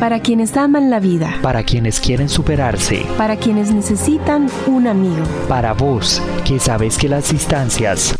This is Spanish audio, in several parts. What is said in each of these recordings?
Para quienes aman la vida. Para quienes quieren superarse. Para quienes necesitan un amigo. Para vos, que sabes que las distancias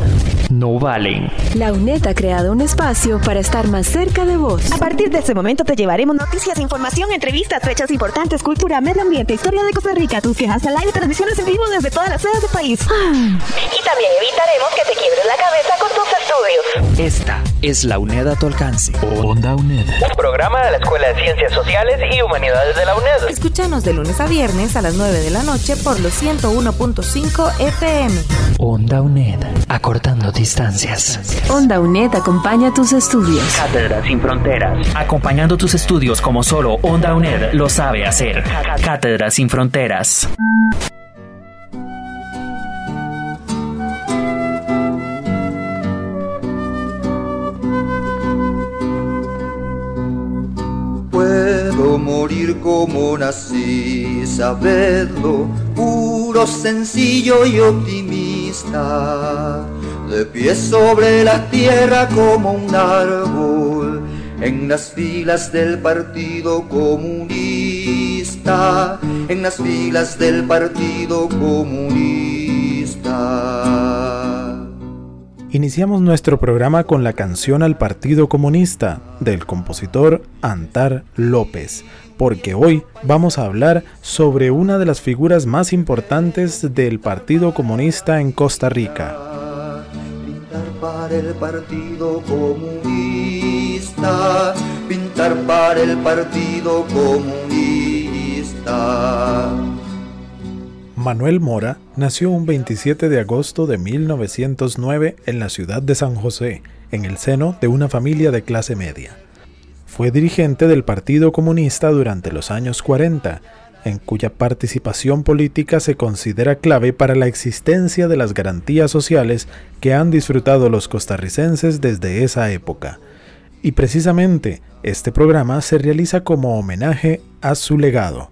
no valen. La UNED ha creado un espacio para estar más cerca de vos. A partir de este momento te llevaremos noticias, información, entrevistas, fechas importantes, cultura, medio ambiente, historia de Costa Rica, tus quejas al aire, transmisiones en vivo desde todas las sedes del país. Ah. Y también evitaremos que te quiebres la cabeza con tus estudios. Esta es la UNED a tu alcance. Onda UNED. Un programa de la Escuela de Ciencias Sociales y Humanidades de la UNED. Escúchanos de lunes a viernes a las 9 de la noche por los 101.5 FM. Onda UNED. Acortando distancias. Onda UNED acompaña tus estudios. Cátedra sin fronteras. Acompañando tus estudios como solo Onda UNED lo sabe hacer. Cátedra sin fronteras. Como nací, sabedlo, puro, sencillo y optimista, de pie sobre la tierra como un árbol, en las filas del Partido Comunista, en las filas del Partido Comunista. Iniciamos nuestro programa con la canción al Partido Comunista del compositor Antar López, porque hoy vamos a hablar sobre una de las figuras más importantes del Partido Comunista en Costa Rica. Pintar para el Partido Comunista, pintar para el Partido Comunista. Manuel Mora nació un 27 de agosto de 1909 en la ciudad de San José, en el seno de una familia de clase media. Fue dirigente del Partido Comunista durante los años 40, en cuya participación política se considera clave para la existencia de las garantías sociales que han disfrutado los costarricenses desde esa época. Y precisamente este programa se realiza como homenaje a su legado.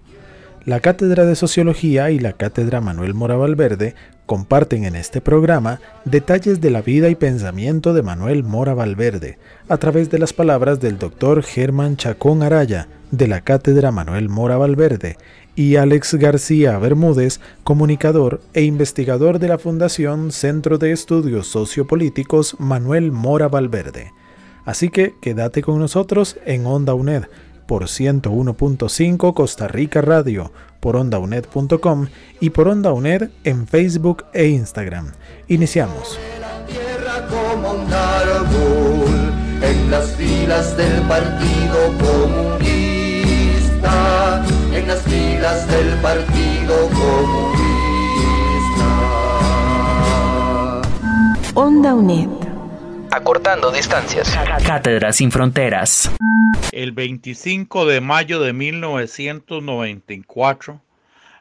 La Cátedra de Sociología y la Cátedra Manuel Mora Valverde comparten en este programa detalles de la vida y pensamiento de Manuel Mora Valverde a través de las palabras del doctor Germán Chacón Araya de la Cátedra Manuel Mora Valverde y Alex García Bermúdez, comunicador e investigador de la Fundación Centro de Estudios Sociopolíticos Manuel Mora Valverde. Así que quédate con nosotros en Onda UNED por 101.5 Costa Rica Radio, por ondauned.com y por Onda UNED en Facebook e Instagram. Iniciamos. La tierra como un árbol en las filas del Partido Comunista, en las filas del Partido Comunista. Onda UNED. Acortando distancias. Cátedra sin fronteras. El 25 de mayo de 1994,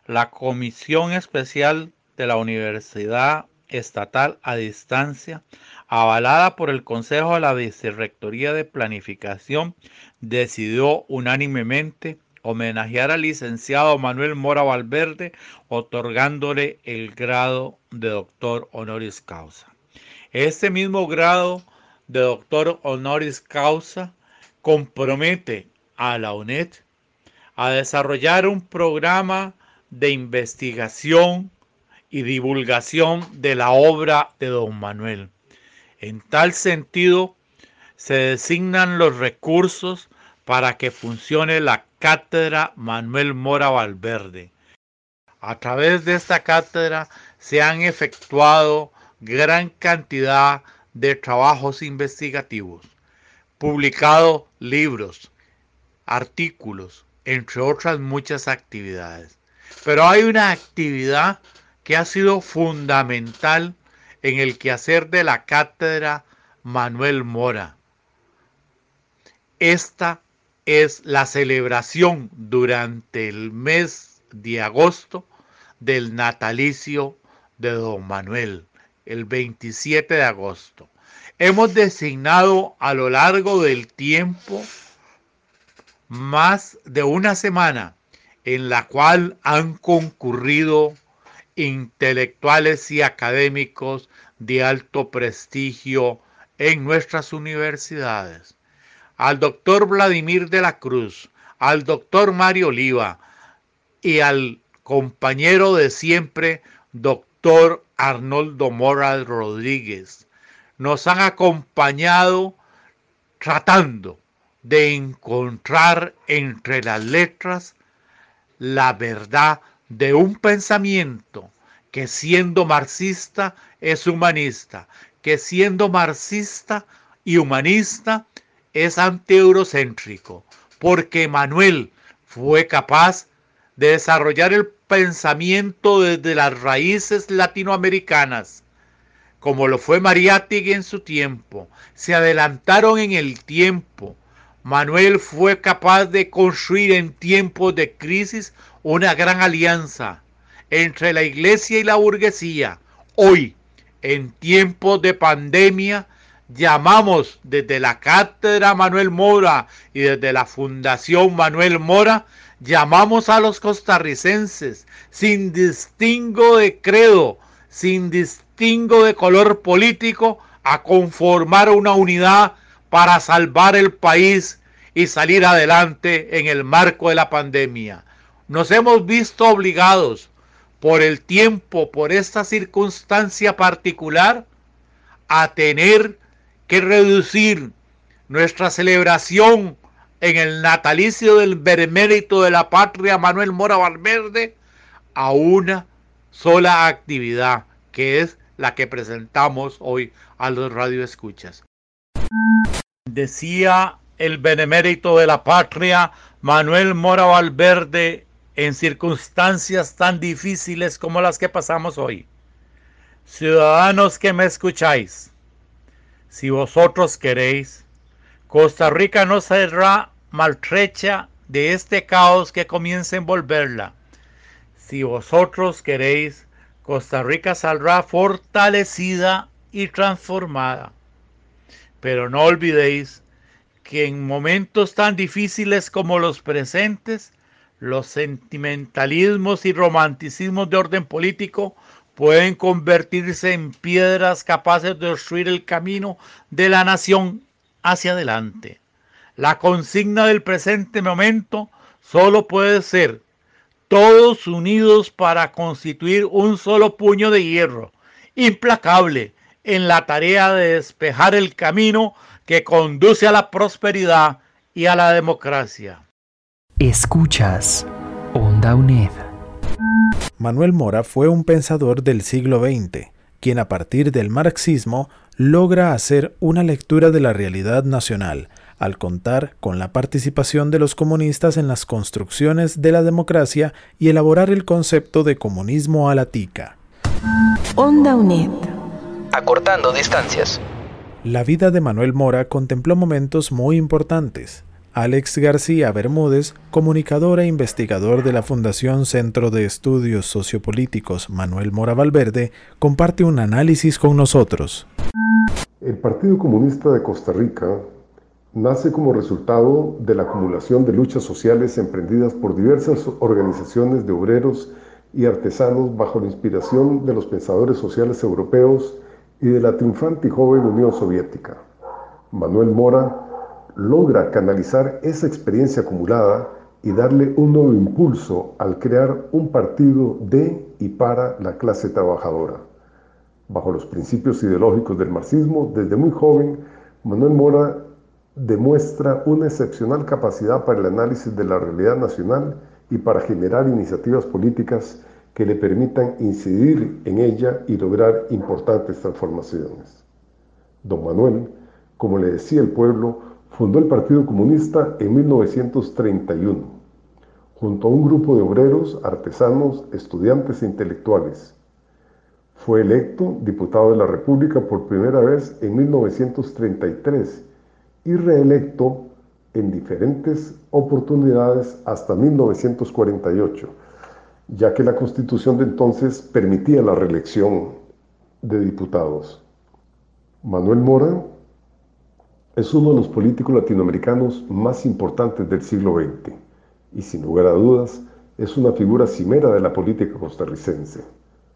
la Comisión Especial de la Universidad Estatal a Distancia, avalada por el Consejo de la Vicerrectoría de Planificación, decidió unánimemente homenajear al licenciado Manuel Mora Valverde, otorgándole el grado de doctor honoris causa. Este mismo grado de doctor honoris causa compromete a la UNED a desarrollar un programa de investigación y divulgación de la obra de don Manuel. En tal sentido, se designan los recursos para que funcione la cátedra Manuel Mora Valverde. A través de esta cátedra se han efectuado gran cantidad de trabajos investigativos, publicado libros, artículos, entre otras muchas actividades. Pero hay una actividad que ha sido fundamental en el quehacer de la cátedra Manuel Mora. Esta es la celebración durante el mes de agosto del natalicio de don Manuel, el 27 de agosto. Hemos designado a lo largo del tiempo más de una semana en la cual han concurrido intelectuales y académicos de alto prestigio en nuestras universidades. Al doctor Vladimir de la Cruz, al doctor Mario Oliva y al compañero de siempre, doctor Arnoldo Moral Rodríguez. Nos han acompañado tratando de encontrar entre las letras la verdad de un pensamiento que siendo marxista es humanista, que siendo marxista y humanista es antieurocéntrico, porque Manuel fue capaz de desarrollar el pensamiento desde las raíces latinoamericanas, como lo fue Mariátegui en su tiempo. Se adelantaron en el tiempo. Manuel fue capaz de construir en tiempos de crisis una gran alianza entre la iglesia y la burguesía. Hoy, en tiempos de pandemia, llamamos desde la cátedra Manuel Mora y desde la Fundación Manuel Mora, llamamos a los costarricenses sin distingo de credo, sin distingo de color político, a conformar una unidad para salvar el país y salir adelante en el marco de la pandemia. Nos hemos visto obligados por el tiempo, por esta circunstancia particular, a tener que reducir nuestra celebración en el natalicio del benemérito de la patria Manuel Mora Valverde a una sola actividad, que es la que presentamos hoy a los radioescuchas. Decía el benemérito de la patria Manuel Mora Valverde en circunstancias tan difíciles como las que pasamos hoy. Ciudadanos que me escucháis, si vosotros queréis, Costa Rica no será maltrecha de este caos que comienza a envolverla. Si vosotros queréis, Costa Rica saldrá fortalecida y transformada. Pero no olvidéis que en momentos tan difíciles como los presentes, los sentimentalismos y romanticismos de orden político pueden convertirse en piedras capaces de destruir el camino de la nación hacia adelante. La consigna del presente momento solo puede ser todos unidos para constituir un solo puño de hierro, implacable en la tarea de despejar el camino que conduce a la prosperidad y a la democracia. Escuchas Onda UNED. Manuel Mora fue un pensador del siglo XX, quien a partir del marxismo logra hacer una lectura de la realidad nacional, al contar con la participación de los comunistas en las construcciones de la democracia y elaborar el concepto de comunismo a la tica. Onda UNED. Acortando distancias. La vida de Manuel Mora contempló momentos muy importantes, Alex García Bermúdez, comunicador e investigador de la Fundación Centro de Estudios Sociopolíticos Manuel Mora Valverde, comparte un análisis con nosotros. El Partido Comunista de Costa Rica nace como resultado de la acumulación de luchas sociales emprendidas por diversas organizaciones de obreros y artesanos bajo la inspiración de los pensadores sociales europeos y de la triunfante y joven Unión Soviética. Manuel Mora logra canalizar esa experiencia acumulada y darle un nuevo impulso al crear un partido de y para la clase trabajadora. Bajo los principios ideológicos del marxismo, desde muy joven, Manuel Mora demuestra una excepcional capacidad para el análisis de la realidad nacional y para generar iniciativas políticas que le permitan incidir en ella y lograr importantes transformaciones. Don Manuel, como le decía el pueblo, Fundó el Partido Comunista en 1931, junto a un grupo de obreros, artesanos, estudiantes e intelectuales. Fue electo diputado de la República por primera vez en 1933 y reelecto en diferentes oportunidades hasta 1948, ya que la constitución de entonces permitía la reelección de diputados. Manuel Mora es uno de los políticos latinoamericanos más importantes del siglo XX y sin lugar a dudas es una figura cimera de la política costarricense.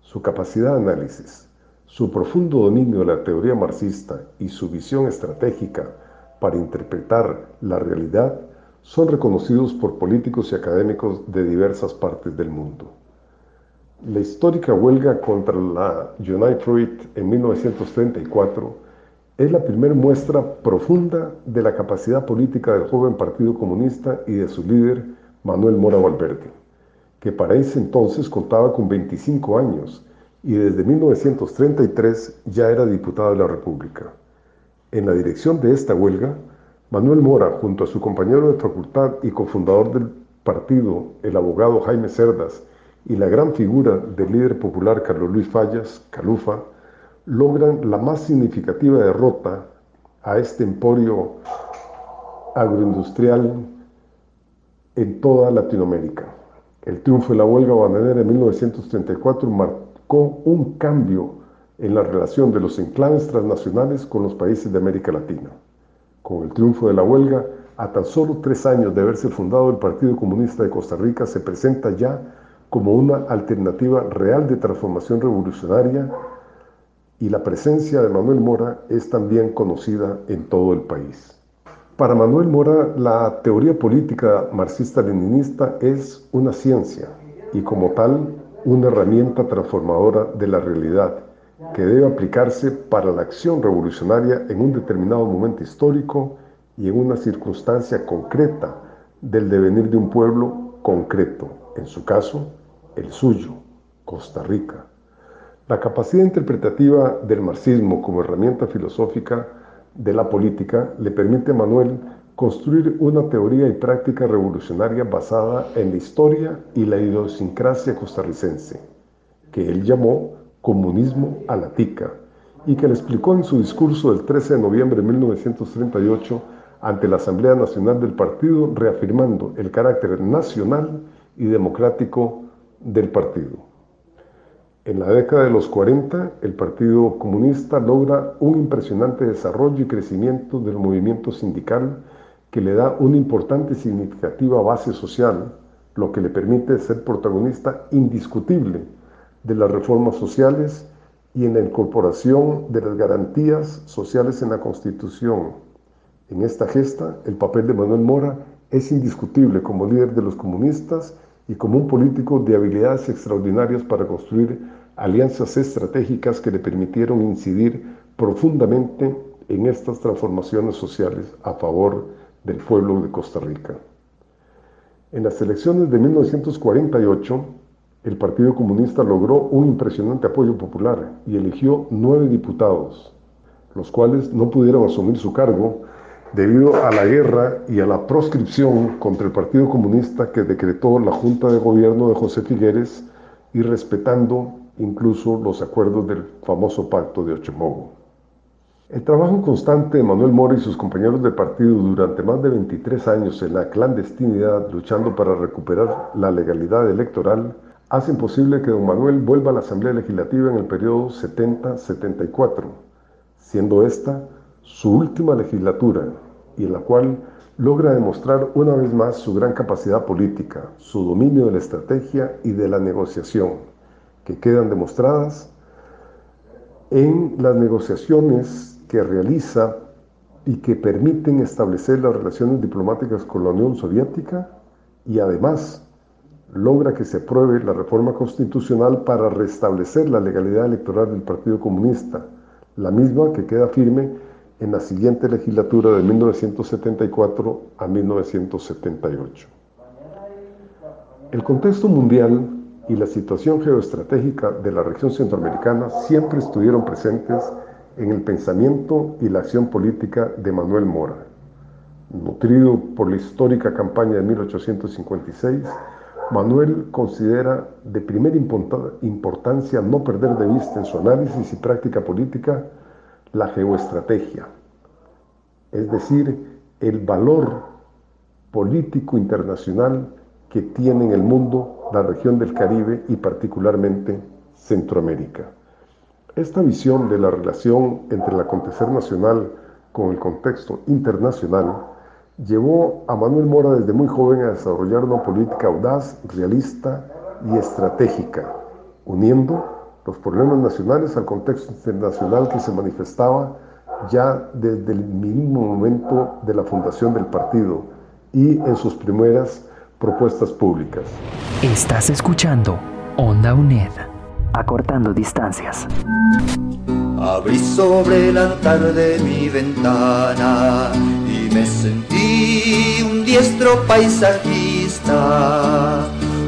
Su capacidad de análisis, su profundo dominio de la teoría marxista y su visión estratégica para interpretar la realidad son reconocidos por políticos y académicos de diversas partes del mundo. La histórica huelga contra la United Fruit en 1934 es la primera muestra profunda de la capacidad política del joven Partido Comunista y de su líder, Manuel Mora Valverde, que para ese entonces contaba con 25 años y desde 1933 ya era diputado de la República. En la dirección de esta huelga, Manuel Mora, junto a su compañero de facultad y cofundador del partido, el abogado Jaime Cerdas, y la gran figura del líder popular Carlos Luis Fallas, Calufa, logran la más significativa derrota a este emporio agroindustrial en toda Latinoamérica. El triunfo de la huelga bananera en 1934 marcó un cambio en la relación de los enclaves transnacionales con los países de América Latina. Con el triunfo de la huelga, a tan solo tres años de haberse fundado el Partido Comunista de Costa Rica, se presenta ya como una alternativa real de transformación revolucionaria y la presencia de Manuel Mora es también conocida en todo el país. Para Manuel Mora, la teoría política marxista-leninista es una ciencia y como tal una herramienta transformadora de la realidad que debe aplicarse para la acción revolucionaria en un determinado momento histórico y en una circunstancia concreta del devenir de un pueblo concreto, en su caso, el suyo, Costa Rica. La capacidad interpretativa del marxismo como herramienta filosófica de la política le permite a Manuel construir una teoría y práctica revolucionaria basada en la historia y la idiosincrasia costarricense, que él llamó comunismo a la tica, y que le explicó en su discurso del 13 de noviembre de 1938 ante la Asamblea Nacional del Partido, reafirmando el carácter nacional y democrático del partido. En la década de los 40, el Partido Comunista logra un impresionante desarrollo y crecimiento del movimiento sindical que le da una importante y significativa base social, lo que le permite ser protagonista indiscutible de las reformas sociales y en la incorporación de las garantías sociales en la Constitución. En esta gesta, el papel de Manuel Mora es indiscutible como líder de los comunistas y como un político de habilidades extraordinarias para construir alianzas estratégicas que le permitieron incidir profundamente en estas transformaciones sociales a favor del pueblo de Costa Rica. En las elecciones de 1948, el Partido Comunista logró un impresionante apoyo popular y eligió nueve diputados, los cuales no pudieron asumir su cargo debido a la guerra y a la proscripción contra el Partido Comunista que decretó la Junta de Gobierno de José Figueres y respetando incluso los acuerdos del famoso Pacto de Ochomogo. El trabajo constante de Manuel Mora y sus compañeros de partido durante más de 23 años en la clandestinidad luchando para recuperar la legalidad electoral hacen posible que don Manuel vuelva a la Asamblea Legislativa en el periodo 70-74, siendo esta su última legislatura y en la cual logra demostrar una vez más su gran capacidad política, su dominio de la estrategia y de la negociación, que quedan demostradas en las negociaciones que realiza y que permiten establecer las relaciones diplomáticas con la Unión Soviética y además logra que se apruebe la reforma constitucional para restablecer la legalidad electoral del Partido Comunista, la misma que queda firme en la siguiente legislatura de 1974 a 1978. El contexto mundial y la situación geoestratégica de la región centroamericana siempre estuvieron presentes en el pensamiento y la acción política de Manuel Mora. Nutrido por la histórica campaña de 1856, Manuel considera de primera importancia no perder de vista en su análisis y práctica política la geoestrategia, es decir, el valor político internacional que tiene en el mundo la región del Caribe y particularmente Centroamérica. Esta visión de la relación entre el acontecer nacional con el contexto internacional llevó a Manuel Mora desde muy joven a desarrollar una política audaz, realista y estratégica, uniendo los problemas nacionales al contexto internacional que se manifestaba ya desde el mismo momento de la fundación del partido y en sus primeras propuestas públicas. Estás escuchando Onda UNED, acortando distancias. Abrí sobre el altar de mi ventana y me sentí un diestro paisajista.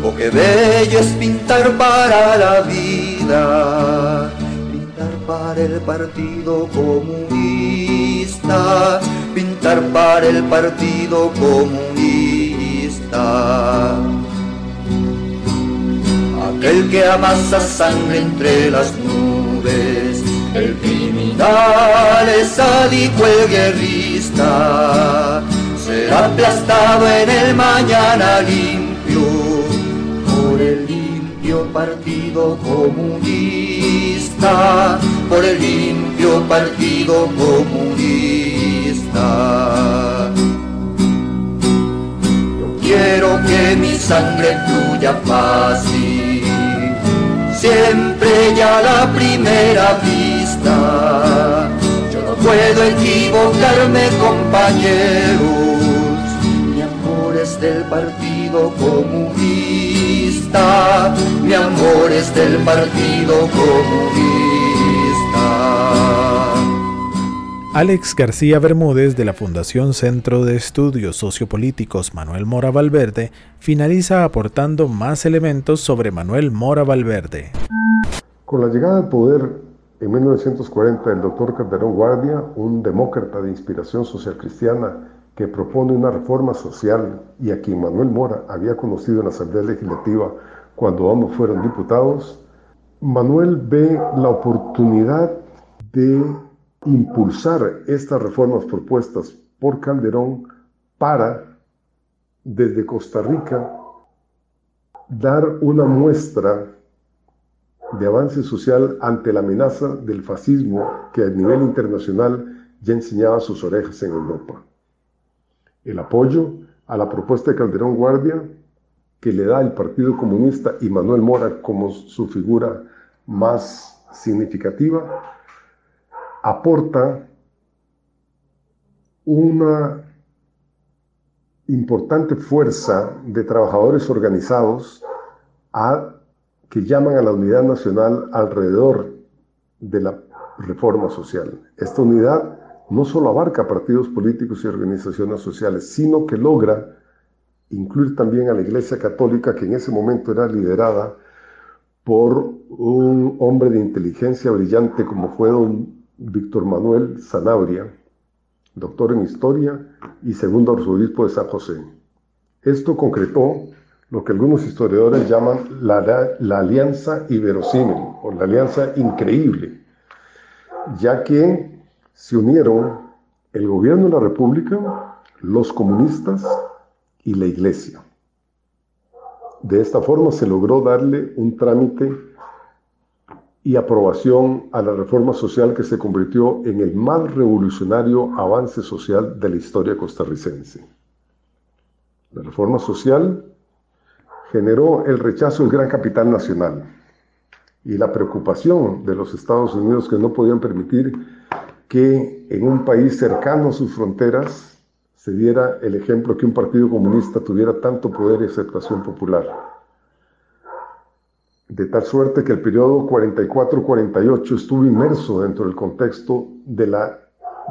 Oh, qué bello es pintar para la vida, pintar para el Partido Comunista, pintar para el Partido Comunista. Aquel que amasa sangre entre las nubes, el criminal es sádico el guerrista, será aplastado en el mañana limpio limpio Partido Comunista, por el limpio Partido Comunista. Yo quiero que mi sangre fluya fácil, siempre ya la primera vista. Yo no puedo equivocarme, compañeros, mi amor es del Partido Comunista, mi amor es del Partido Comunista. Alex García Bermúdez de la Fundación Centro de Estudios Sociopolíticos Manuel Mora Valverde finaliza aportando más elementos sobre Manuel Mora Valverde. Con la llegada al poder en 1940 del doctor Calderón Guardia, un demócrata de inspiración social cristiana que propone una reforma social y a quien Manuel Mora había conocido en la Asamblea Legislativa cuando ambos fueron diputados, Manuel ve la oportunidad de impulsar estas reformas propuestas por Calderón para, desde Costa Rica, dar una muestra de avance social ante la amenaza del fascismo que a nivel internacional ya enseñaba sus orejas en Europa. El apoyo a la propuesta de Calderón Guardia que le da el Partido Comunista y Manuel Mora como su figura más significativa, aporta una importante fuerza de trabajadores organizados que llaman a la unidad nacional alrededor de la reforma social. Esta unidad no solo abarca partidos políticos y organizaciones sociales, sino que logra incluir también a la Iglesia Católica, que en ese momento era liderada por un hombre de inteligencia brillante como fue don Víctor Manuel Sanabria, doctor en historia y segundo arzobispo de San José. Esto concretó lo que algunos historiadores llaman la, la alianza iberosímil o la alianza increíble, ya que se unieron el gobierno de la República, los comunistas y la Iglesia. De esta forma se logró darle un trámite y aprobación a la reforma social que se convirtió en el más revolucionario avance social de la historia costarricense. La reforma social generó el rechazo del gran capital nacional y la preocupación de los Estados Unidos que no podían permitir que en un país cercano a sus fronteras se diera el ejemplo que un partido comunista tuviera tanto poder y aceptación popular. De tal suerte que el periodo 44-48 estuvo inmerso dentro del contexto de la,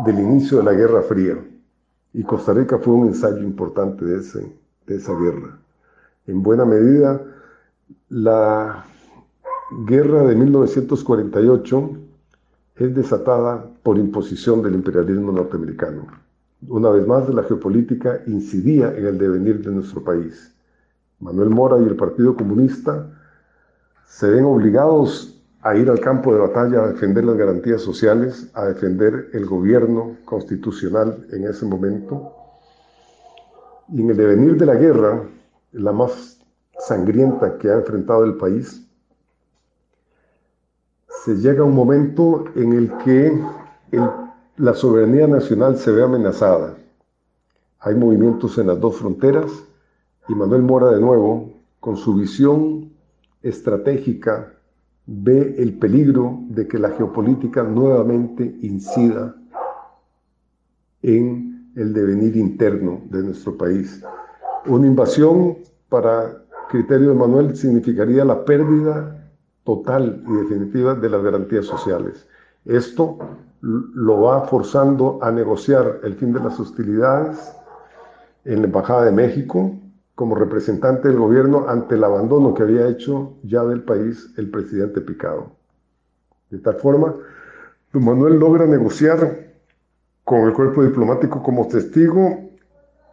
del inicio de la Guerra Fría. Y Costa Rica fue un ensayo importante de, ese, de esa guerra. En buena medida, la guerra de 1948 es desatada por imposición del imperialismo norteamericano. Una vez más, la geopolítica incidía en el devenir de nuestro país. Manuel Mora y el Partido Comunista se ven obligados a ir al campo de batalla a defender las garantías sociales, a defender el gobierno constitucional en ese momento. Y en el devenir de la guerra, la más sangrienta que ha enfrentado el país, se llega a un momento en el que la soberanía nacional se ve amenazada. Hay movimientos en las dos fronteras y Manuel Mora de nuevo, con su visión estratégica, ve el peligro de que la geopolítica nuevamente incida en el devenir interno de nuestro país. Una invasión para criterio de Manuel significaría la pérdida total y definitiva de las garantías sociales. Esto lo va forzando a negociar el fin de las hostilidades en la Embajada de México como representante del gobierno ante el abandono que había hecho ya del país el presidente Picado. De tal forma, Manuel logra negociar con el cuerpo diplomático como testigo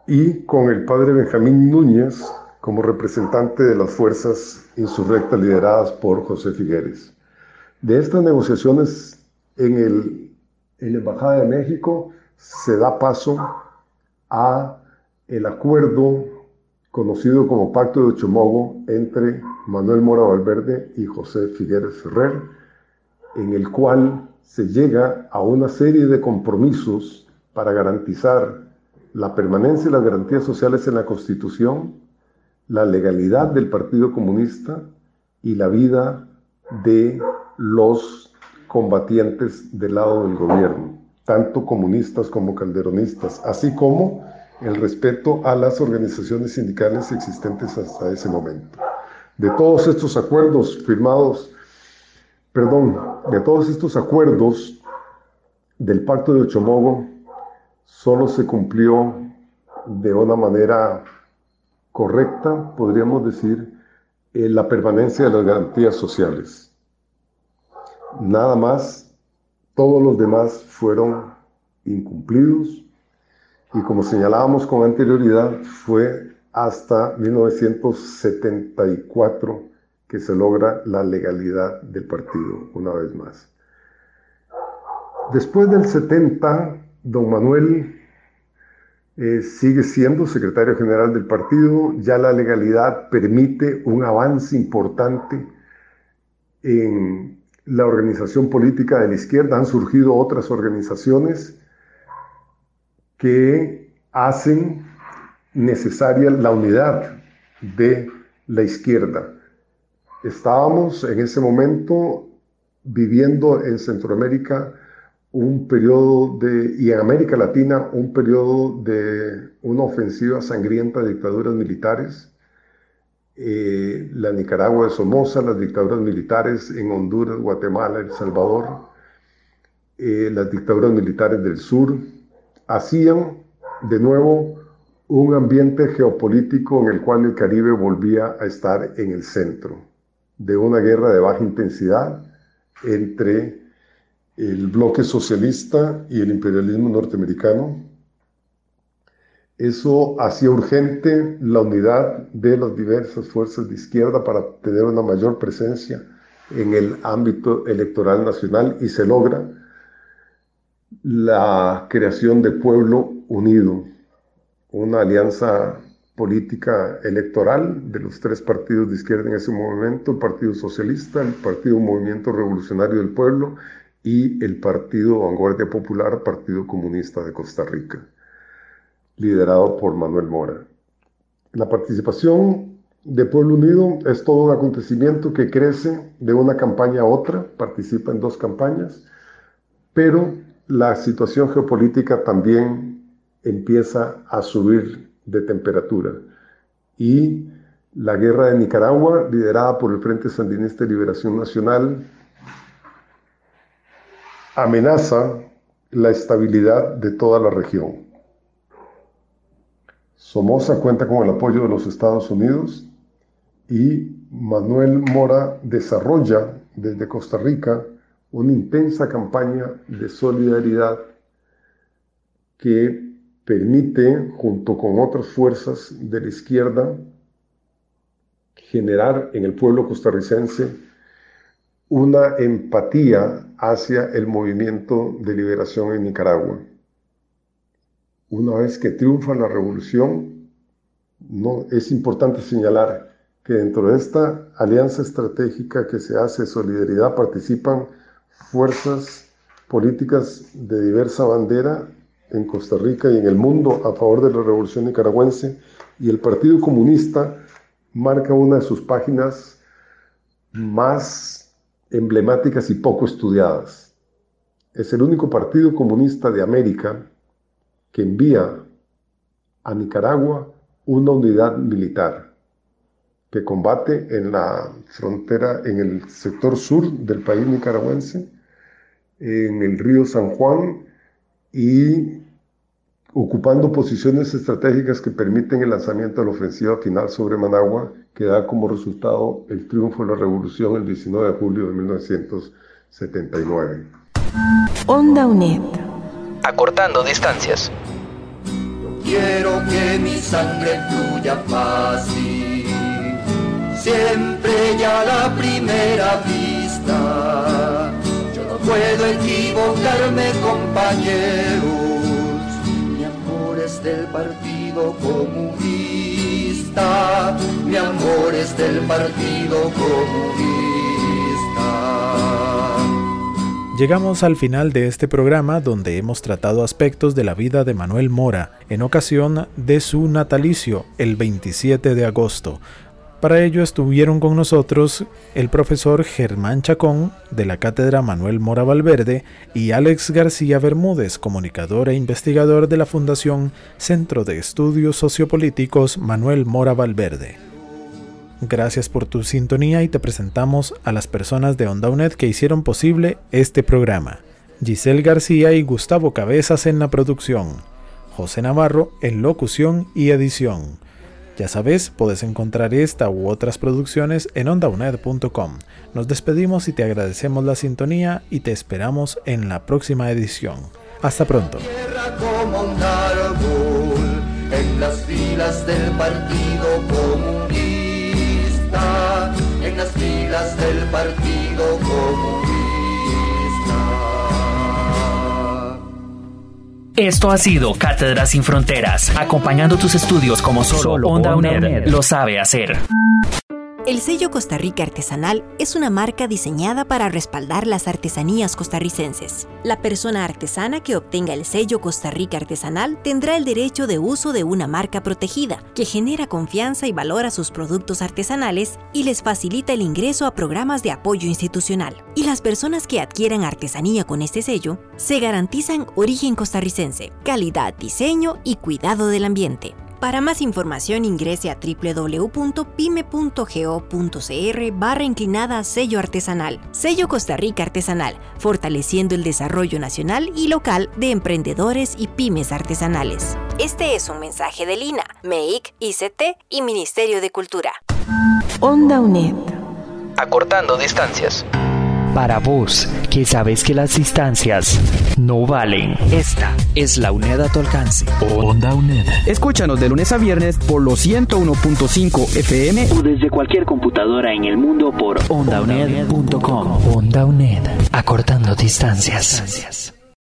y con el padre Benjamín Núñez como representante de las fuerzas insurrectas lideradas por José Figueres. De estas negociaciones en, el, la Embajada de México se da paso a el acuerdo conocido como Pacto de Ochomogo entre Manuel Mora Valverde y José Figueres Ferrer, en el cual se llega a una serie de compromisos para garantizar la permanencia y las garantías sociales en la Constitución, la legalidad del Partido Comunista y la vida de los combatientes del lado del gobierno, tanto comunistas como calderonistas, así como el respeto a las organizaciones sindicales existentes hasta ese momento. De todos estos acuerdos firmados, perdón, de todos estos acuerdos del Pacto de Ochomogo, solo se cumplió de una manera correcta, podríamos decir, eh, la permanencia de las garantías sociales. Nada más, todos los demás fueron incumplidos y como señalábamos con anterioridad, fue hasta 1974 que se logra la legalidad del partido, una vez más. Después del 70, don Manuel eh, sigue siendo secretario general del partido, ya la legalidad permite un avance importante en la organización política de la izquierda, han surgido otras organizaciones que hacen necesaria la unidad de la izquierda. Estábamos en ese momento viviendo en Centroamérica un periodo de, y en América Latina un periodo de una ofensiva sangrienta de dictaduras militares. Eh, la Nicaragua de Somoza, las dictaduras militares en Honduras, Guatemala, El Salvador, eh, las dictaduras militares del sur, hacían de nuevo un ambiente geopolítico en el cual el Caribe volvía a estar en el centro de una guerra de baja intensidad entre el bloque socialista y el imperialismo norteamericano. Eso hacía urgente la unidad de las diversas fuerzas de izquierda para tener una mayor presencia en el ámbito electoral nacional y se logra la creación de Pueblo Unido, una alianza política electoral de los tres partidos de izquierda en ese momento, el Partido Socialista, el Partido Movimiento Revolucionario del Pueblo y el Partido Vanguardia Popular, Partido Comunista de Costa Rica, liderado por Manuel Mora. La participación de Pueblo Unido es todo un acontecimiento que crece de una campaña a otra, participa en dos campañas, pero la situación geopolítica también empieza a subir de temperatura y la guerra de Nicaragua, liderada por el Frente Sandinista de Liberación Nacional, amenaza la estabilidad de toda la región. Somoza cuenta con el apoyo de los Estados Unidos y Manuel Mora desarrolla desde Costa Rica una intensa campaña de solidaridad que permite, junto con otras fuerzas de la izquierda, generar en el pueblo costarricense una empatía hacia el movimiento de liberación en Nicaragua. Una vez que triunfa la revolución, no, es importante señalar que dentro de esta alianza estratégica que se hace solidaridad participan fuerzas políticas de diversa bandera en Costa Rica y en el mundo a favor de la revolución nicaragüense y el Partido Comunista marca una de sus páginas más emblemáticas y poco estudiadas. Es el único partido comunista de América que envía a Nicaragua una unidad militar que combate en la frontera, en el sector sur del país nicaragüense, en el río San Juan y ocupando posiciones estratégicas que permiten el lanzamiento de la ofensiva final sobre Managua, que da como resultado el triunfo de la revolución el 19 de julio de 1979. Onda UNED. Acortando distancias. Quiero que mi sangre fluya fácil, siempre ya la primera vista. Yo no puedo equivocarme, compañeros. Partido Comunista, mi amor es del Partido Comunista. Llegamos al final de este programa donde hemos tratado aspectos de la vida de Manuel Mora en ocasión de su natalicio el 27 de agosto. Para ello estuvieron con nosotros el profesor Germán Chacón de la Cátedra Manuel Mora Valverde y Alex García Bermúdez, comunicador e investigador de la Fundación Centro de Estudios Sociopolíticos Manuel Mora Valverde. Gracias por tu sintonía y te presentamos a las personas de Onda UNED que hicieron posible este programa. Giselle García y Gustavo Cabezas en la producción. José Navarro en locución y edición. Ya sabes, puedes encontrar esta u otras producciones en ondauned.com. Nos despedimos y te agradecemos la sintonía y te esperamos en la próxima edición. Hasta pronto. Esto ha sido Cátedras sin Fronteras, acompañando tus estudios como solo, Onda UNED lo sabe hacer. El sello Costa Rica Artesanal es una marca diseñada para respaldar las artesanías costarricenses. La persona artesana que obtenga el sello Costa Rica Artesanal tendrá el derecho de uso de una marca protegida que genera confianza y valora sus productos artesanales y les facilita el ingreso a programas de apoyo institucional. Y las personas que adquieran artesanía con este sello se garantizan origen costarricense, calidad, diseño y cuidado del ambiente. Para más información ingrese a www.pyme.go.cr barra inclinada sello artesanal. Sello Costa Rica Artesanal, fortaleciendo el desarrollo nacional y local de emprendedores y pymes artesanales. Este es un mensaje de Lina, MEIC, ICT y Ministerio de Cultura. Onda UNED. Acortando distancias. Para vos, que sabes que las distancias no valen. Esta es la UNED a tu alcance. Onda UNED. Escúchanos de lunes a viernes por los 101.5 FM o desde cualquier computadora en el mundo por ondauned.com. Onda UNED. Acortando distancias.